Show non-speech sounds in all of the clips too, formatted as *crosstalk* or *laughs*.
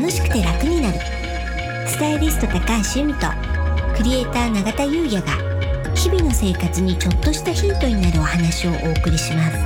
楽しくて楽になる。スタイリスト高橋由美とクリエイター永田優也が日々の生活にちょっとしたヒントになるお話をお送りします。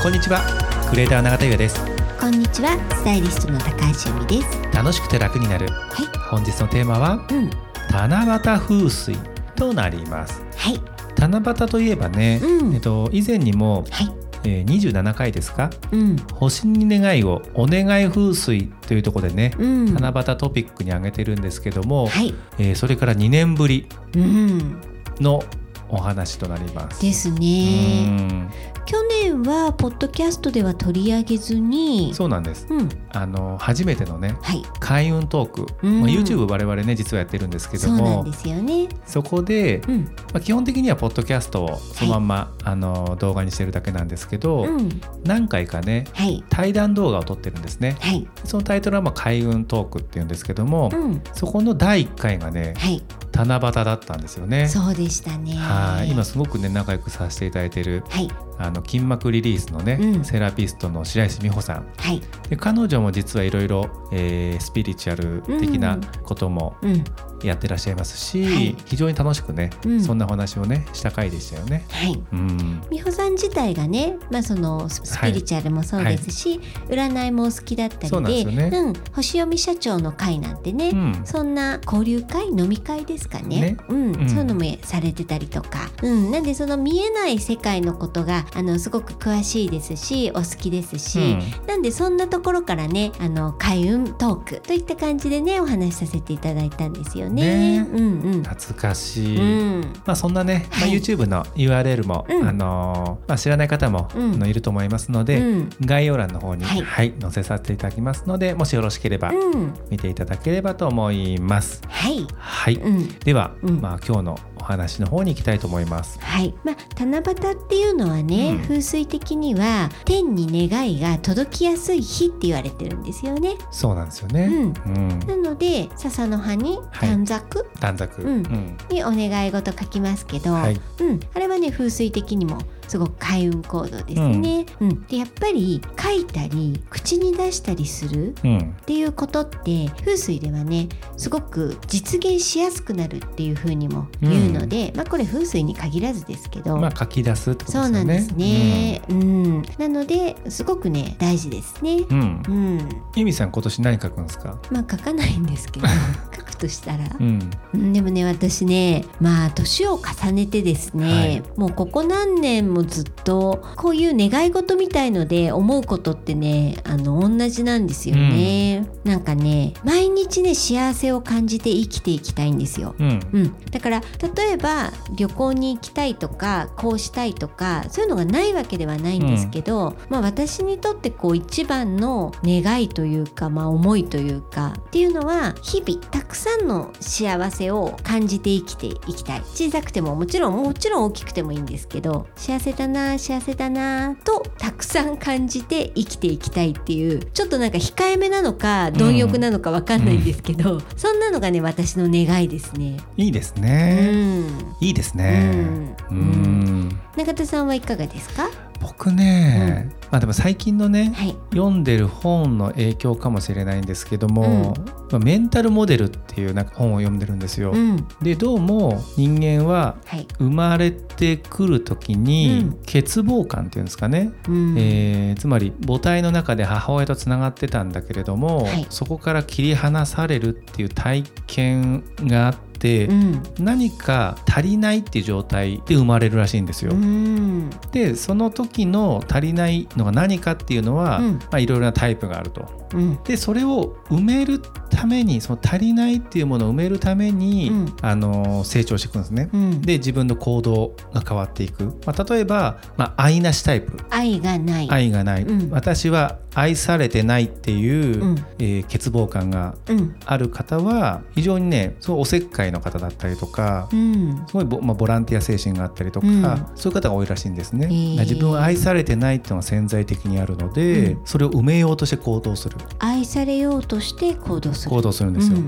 こんにちはクリエイター永田優也です。こんにちはスタイリストの高橋由美です。楽しくて楽になる。はい。本日のテーマはうん。七夕風水となります。はい七夕といえばね、うん。えっと以前にも、はい。えー、27回ですか？うん。星に願いをお願い風水というところでね、うん。七夕トピックに挙げてるんですけども、はい。えーそれから2年ぶりうん。のお話となります。ですうねん去年はポッドキャストでは取り上げずにそうなんです。うん。あの初めてのねはい。開運トーク、うん。まあ、YouTube 我々ね実はやってるんですけどそうなんもですよね。そこで、うん。まあ、基本的にはポッドキャストをそのまんま、あの動画にしてるだけなんですけど、うん。何回かねはい。対談動画を撮ってるんですね。はい。そのタイトルはまあ開運トークっていうんですけども、うん。そこの第1回がねはい七夕だったんですよね。そうでしたね。はい。今すごくね仲良くさせていただいているはい。あの筋膜リリースのね、うん。セラピストの白石美穂さん。はい。で彼女も実はいろいろえースピリチュアル的なこともうん。やってらっしゃいますし、はい。非常に楽しくね、うん。そんなお話をねした回でしたよね。はい。うん。美穂さん自体がね、まあ、そのススピリチュアルもそうですし、占いもお好きだったりでそうでね。うん、星読み社長の会なんてね、うん。そんな交流会飲み会ですかね。ね。うん。うん。そういうのもされてたりとか、うん、なんでその見えない世界のことがあのすごく詳しいですしお好きですし、なんでそんなところからねあの開運トークといった感じでねお話しさせていただいたんですよね。ね。うんうん。懐かしい、うん。まあ、そんなね、まあ、はい YouTube の URL も、うん。あのーまあ、知らない方も、のいると思いますので、うん。概要欄の方に、ははいい載せさせていただきますのでもしよろしければうん。見ていただければと思います。はい、はい、うんでは、うん。まあ、今日のお話の方に行きたいと思います。はい。まあ、七夕っていうのはね、うん。風水的には天に願いが届きやすい日って言われてるんですよね。そうなんですよね。うん。なので笹の葉にはい。短冊。短冊、うん。ん。にお願い事書きますけど、はい。うん、あれはね風水的にもすごく開運行動ですね。うん。でやっぱり書いたり口に出したりするうん。っていうことって風水ではねすごく実現しやすくなるっていうふうにも言うので、まあこれ風水に限らずですけど、まあ書き出すってことですよね。そうなんですね、うんなのですごくね大事ですね。うん。うんうん、ゆみさん今年何書くんですか？まあ書かないんですけど *laughs* 書くとしたら、うん。うんでもね私ねまあ年を重ねてですね、もうここ何年もずっとこういう願い事みたいので思うことってねあの同じなんですよね、なんかね毎日ね幸せを感じて生きていきたいんですよ。うん。うん、だから例えば旅行に行きたいとかこうしたいとかそういうのがないわけではないんですけど、まあ、私にとってこう一番の願いというか、まあ、思いというかっていうのは日々たくさんの幸せを感じて生きていきたい。小さくてももちろんもちろん大きくてもいいんですけど幸せだな幸せだなとたくさん感じて生きていきたいっていうちょっとなんか控えめなのか貪欲なのかわかんないんですけど、そんなのがね私の願いですね。いいですうね。ん。いいですね。ううん。田さんはいかがですか？僕ね、まあでも最近のね、はい。読んでる本の影響かもしれないんですけども、まあメンタルモデルっていうなんか本を読んでるんですよ。うん。でどうも人間ははい。生まれてくる時にうん。欠乏感っていうんですかね、うん。えーつまり母体の中で母親とつながってたんだけれども、はい。そこから切り離されるっていう体験があって、うん。何か足りないっていう状態で生まれるらしいんですよ。うん。でその時の足りないのが何かっていうのは、いろいろなタイプがあると。うん。でそれを埋めるためにその足りないっていうものを埋めるために、うん。あの成長していくんですね。うん。で自分の行動が変わっていく、まあ、例えば、まあ、愛なしタイプ。愛がない。愛がない、うん。私は愛されてないっていう、うん。えー欠乏感がうん。ある方は非常にねすごいおせっかいの方だったりとか、うん。すごいボ,、まあ、ボランティア精神があったりとか、うん。そういう方が多いらしいんですね。へー。自分は愛されてないっていうのが潜在的にあるので、うそれを埋めようとして行動する。愛されようとして行動する。行動するんですよ。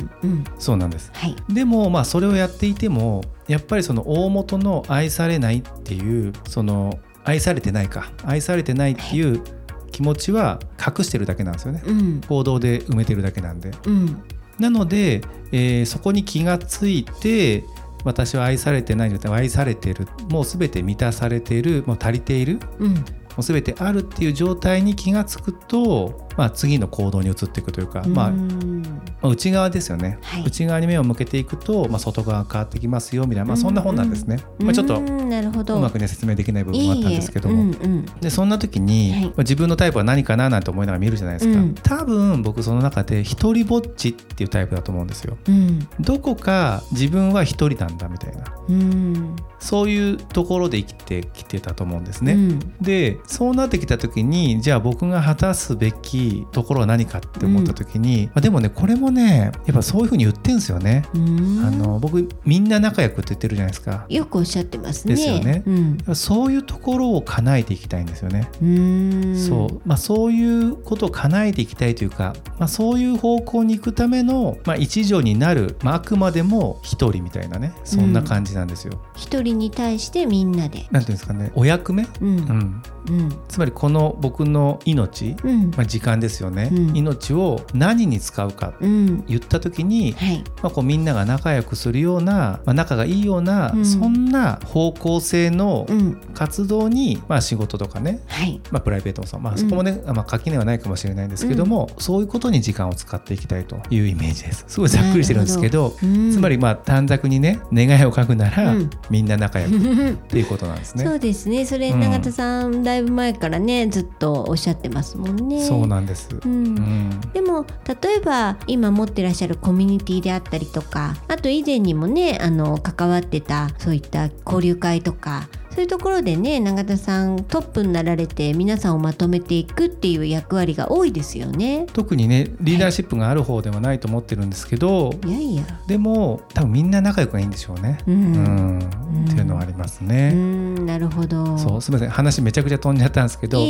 そうなんです。はい。でもまあそれをやっていてもやっぱりその大元の愛されないっていうその愛されてないか愛されてないっていう気持ちは隠してるだけなんですよね、うん。行動で埋めてるだけなんで。うんなので、えーそこに気がついて私は愛されてないんじ愛されてるもう全て満たされているもう足りているうん。もう全てあるっていう状態に気がつくと、まあ、次の行動に移っていくというか、まあ、うん。まあ内側ですよね、はい。内側に目を向けていくと、まあ、外側が変わってきますよみたいな、まあ、そんな本なんですね、まあ、ちょっとうまくね説明できない部分もあったんですけども。でそんな時に、はい。まあ自分のタイプは何かななんて思いながら見るじゃないですか、うん。多分僕その中で一人ぼっちっていうタイプだと思うんですよ。うん。どこか自分は一人なんだみたいな。うん。そういうところで生きてきてたと思うんですね、うん。でそうなってきた時にじゃあ僕が果たすべきところは何かって思った時に、まあでもねこれもねやっぱそういうふうに言ってんですよね、うん。あの僕みんな仲良くって言ってるじゃないですか。よくおっしゃってますね。ですよね。そういうところを叶えていきたいんですよね、うん。そう。まあ、そういうことを叶えていきたいというか、まあ、そういう方向に行くための、まあ、一助になる、まあ、あくまでも一人みたいなねそんな感じなんですよ。一人に対してみんなで。なんていうんですかねお役目、うん。うん、うん。つまりこの僕の命、うん。まあ、時間ですよね、うん。命を何に使うか。うん。言った時に、はい。まあ、こうみんなが仲良くするような、まあ、仲がいいような、うん。そんな方向性のうん。活動に、まあ、仕事とかね、はい。まあ、プライベートもそう、まあ、そこもね、まあ、垣根はないかもしれないんですけども、そういうことに時間を使っていきたいというイメージです。すごいざっくりしてるんですけどうん。つまりまあ短冊にね願いを書くなら、うん。みんな仲良く。*laughs* っていうことなんですね。そうですね。それうん。永田さん、だいぶ前からねずっとおっしゃってますもんね。そうなんです、うん。うん。でも例えば今持ってらっしゃるコミュニティであったりとかあと以前にもねあの関わってたそういった交流会とかそういうところでね永田さんトップになられて皆さんをまとめていくっていう役割が多いですよね。特にねリーダーシップがある方ではないと思ってるんですけど、いやいや。でも多分みんな仲良くがいいんでしょうね。ううんん。っていうのはありますうね。んなるほど。そうすみません話めちゃくちゃ飛んじゃったんですけど。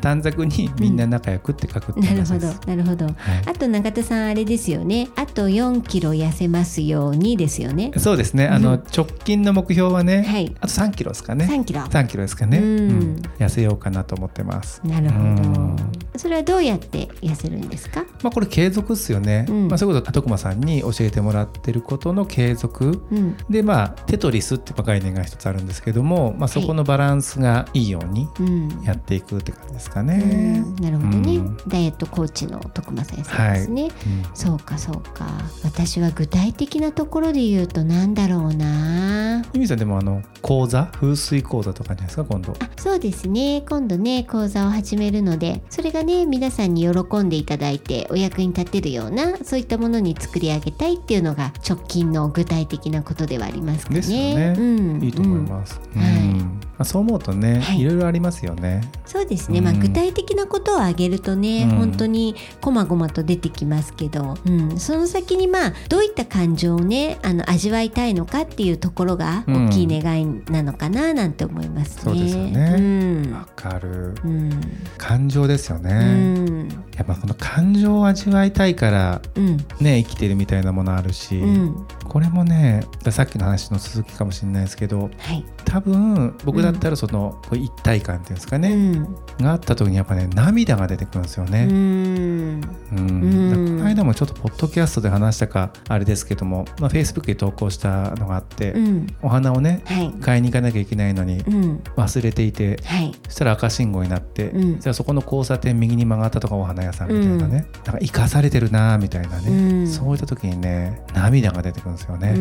短冊にみんな仲良くって書くってなるほど。なるほど。はいあと永田さんあれですよね。あと4キロ痩せますようにですよね。そうですねあのうん直近の目標はね、はいあと3キロですかね3キロ。3キロですかね、うん。うん。痩せようかなと思ってます。なるほうん。ど。それはどうやって痩せるんですか？まあ、これ継続っすよね、うん。まあ、そういうこと徳間さんに教えてもらってることの継続。うん。でまあテトリスって概念が一つあるんですけども、まあ、そこのバランスがいいようにうん。やっていくって感じですかうね。ん。なるほどね、うん。ダイエットコーチの徳間先生ですね、うん。そうかそうか。私は具体的なところで言うとなんだろうな。ゆみさんでもあの講座風水講座とかじゃないですか今度。あそうですね今度ね講座を始めるのでそれがね皆さんに喜んでいただいてお役に立てるようなそういったものに作り上げたいっていうのが直近の具体的なことではありますかね。ですよねうん、いいと思います。うんうんまあ、そう思うとね、はい。い、ろいろありますよね。そうですね、まあ、うん具体的なことを挙げるとね、うん。本当にこまごまと出てきますけど、うん、その先にまあどういった感情をねあの味わいたいのかっていうところが大きい願いなのかななんて思いますね。そうですよね。うん。わかる。うん。感情ですよね。うん。やっぱこの感情を味わいたいからうん。ね生きてるみたいなものあるし、うん。これもねさっきの話の続きかもしれないですけどはい。多分僕だったらその、一体感っていうんですかうね、ん。があった時にやっぱね涙が出てくるんですようね。ん。うん。うん。この間もちょっとポッドキャストで話したかあれですけども、まあ、Facebook に投稿したのがあって、うん。お花をねはい。買いに行かなきゃいけないのにうん。忘れていてはい。そしたら赤信号になって、うん。じゃあそこの交差点右に曲がったとかお花屋さんみたいなね、なんか生かされてるなみたいなね、うん。そういった時にね涙が出てくるんですよね、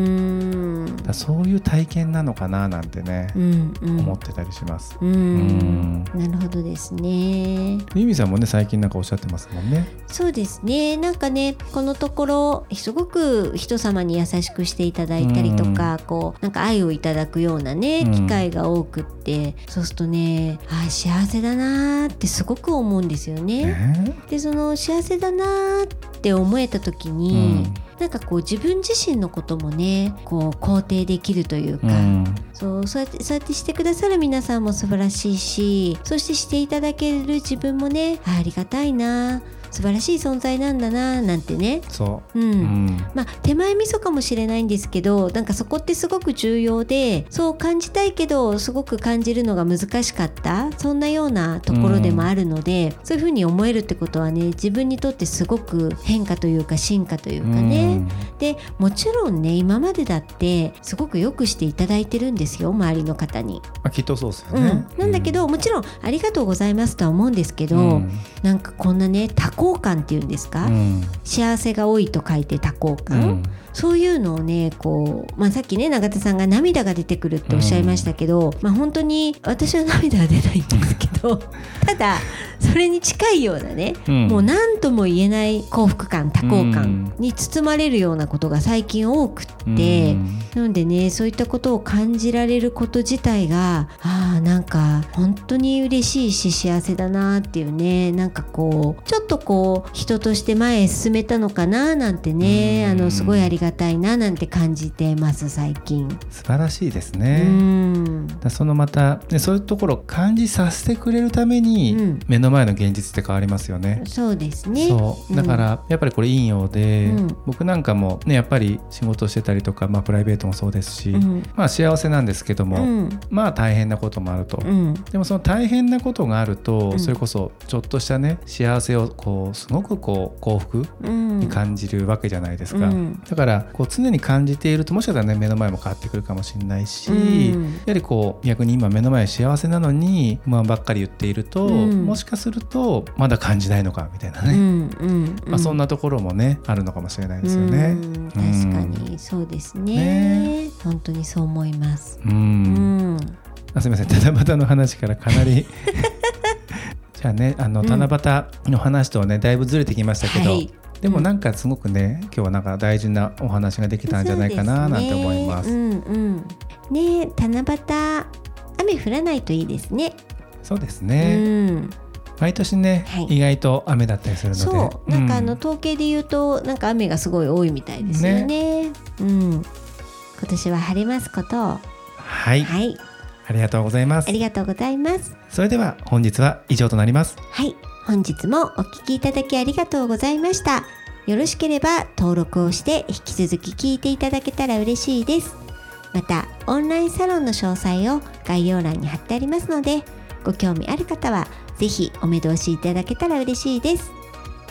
そういう体験なのかななんてね、うんうん。思ってたりします。うん。うん。なるほどですね。ミミさんもね最近なんかおっしゃってますもんね。そうですね。なんかねこのところすごく人様に優しくしていただいたりとか、こうなんか愛をいただくようなねうん。機会が多くって、そうするとねあ幸せだなーってすごく思うんですよね。ね。でその幸せだなーって思えた時うに、んなんかこう自分自身のこともねこう肯定できるというか、うん。そうそうやってそうやってしてくださる皆さんも素晴らしいしそしてしていただける自分もねあありがたいな素晴らしい存在なんだななんてね。そう、うん、うん。まあ手前味噌かもしれないんですけどなんかそこってすごく重要でそう感じたいけどすごく感じるのが難しかった。そんなようなところでもあるので、そういうふうに思えるってことはね自分にとってすごく変化というか進化というかね、でもちろんね今までだってすごくよくしていただいてるんですよ周りの方に。まあ、きっとそうですようん。ね、なんだけど、もちろんありがとうございますとは思うんですけど、うん。なんかこんなね多幸感っていうんですか、うん。幸せが多いと書いて多幸う感、ん。そういうのをねこう、まあ、さっきね永田さんが涙が出てくるっておっしゃいましたけど、まあ、本当に私は涙は出ないんですけど *laughs* ただそれに近いようなね、うん。もう何とも言えない幸福感多幸うん感に包まれるようなことが最近多くって。うん。なのでねそういったことを感じられること自体があーなんか本当に嬉しいし幸せだなっていうねなんかこうちょっとこう人として前へ進めたのかななんてねうん。あのすごいありがたいななんて感じてます最近。素晴らしいですうね、ん。だそのまた、ね、そういうところを感じさせてくれるために、うん。目の前の現実って変わりますよね。そうですね。そう。だからやっぱりこれいいようで、うん。僕なんかもねやっぱり仕事してたりとか、まあ、プライベートもそうですし、うん。まあ幸せなんですけども、うん。まあ大変なこともあると、うん。でもその大変なことがあると、うん。それこそちょっとしたね幸せをこうすごくこう幸福うん。に感じるわけじゃないですか、うん。だからこう常に感じているともしかしたらね目の前も変わってくるかもしれないし、うん。やはりこう逆に今目の前幸せなのに不満ばっかり言っていると、うん。もしかするとまだ感じないのかみたいなね、うんうんまあ、そんなところもねあるのかもしれないですよね。うん確かにそうですね。ね。本当にそう思います。うん。うん。あすみません。七夕の話からかなり。*laughs* じゃあねあのうん。七夕の話とはねだいぶずれてきましたけど、はい。でもなんかすごくね今日はなんか大事なお話ができたんじゃないかななんて思います。そうですね。うんうん。ねえ七夕雨降らないといいですね。そうですうね、ん。毎年ね、はい意外と雨だったりするのでそうなんかあのうん統計で言うとなんか雨がすごい多いみたいですよね。うん。今年は晴れますことを。はい、はい。ありがとうございますありがとうございます。それでは本日は以上となりますはい。本日もお聞きいただきありがとうございました。よろしければ登録をして引き続き聞いていただけたら嬉しいです。また、オンラインサロンの詳細を概要欄に貼ってありますので、ご興味ある方はぜひお目通しいただけたら嬉しいです。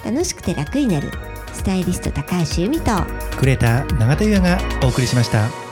楽しくて楽になるスタイリスト高橋由美とクレーター永田優也がお送りしました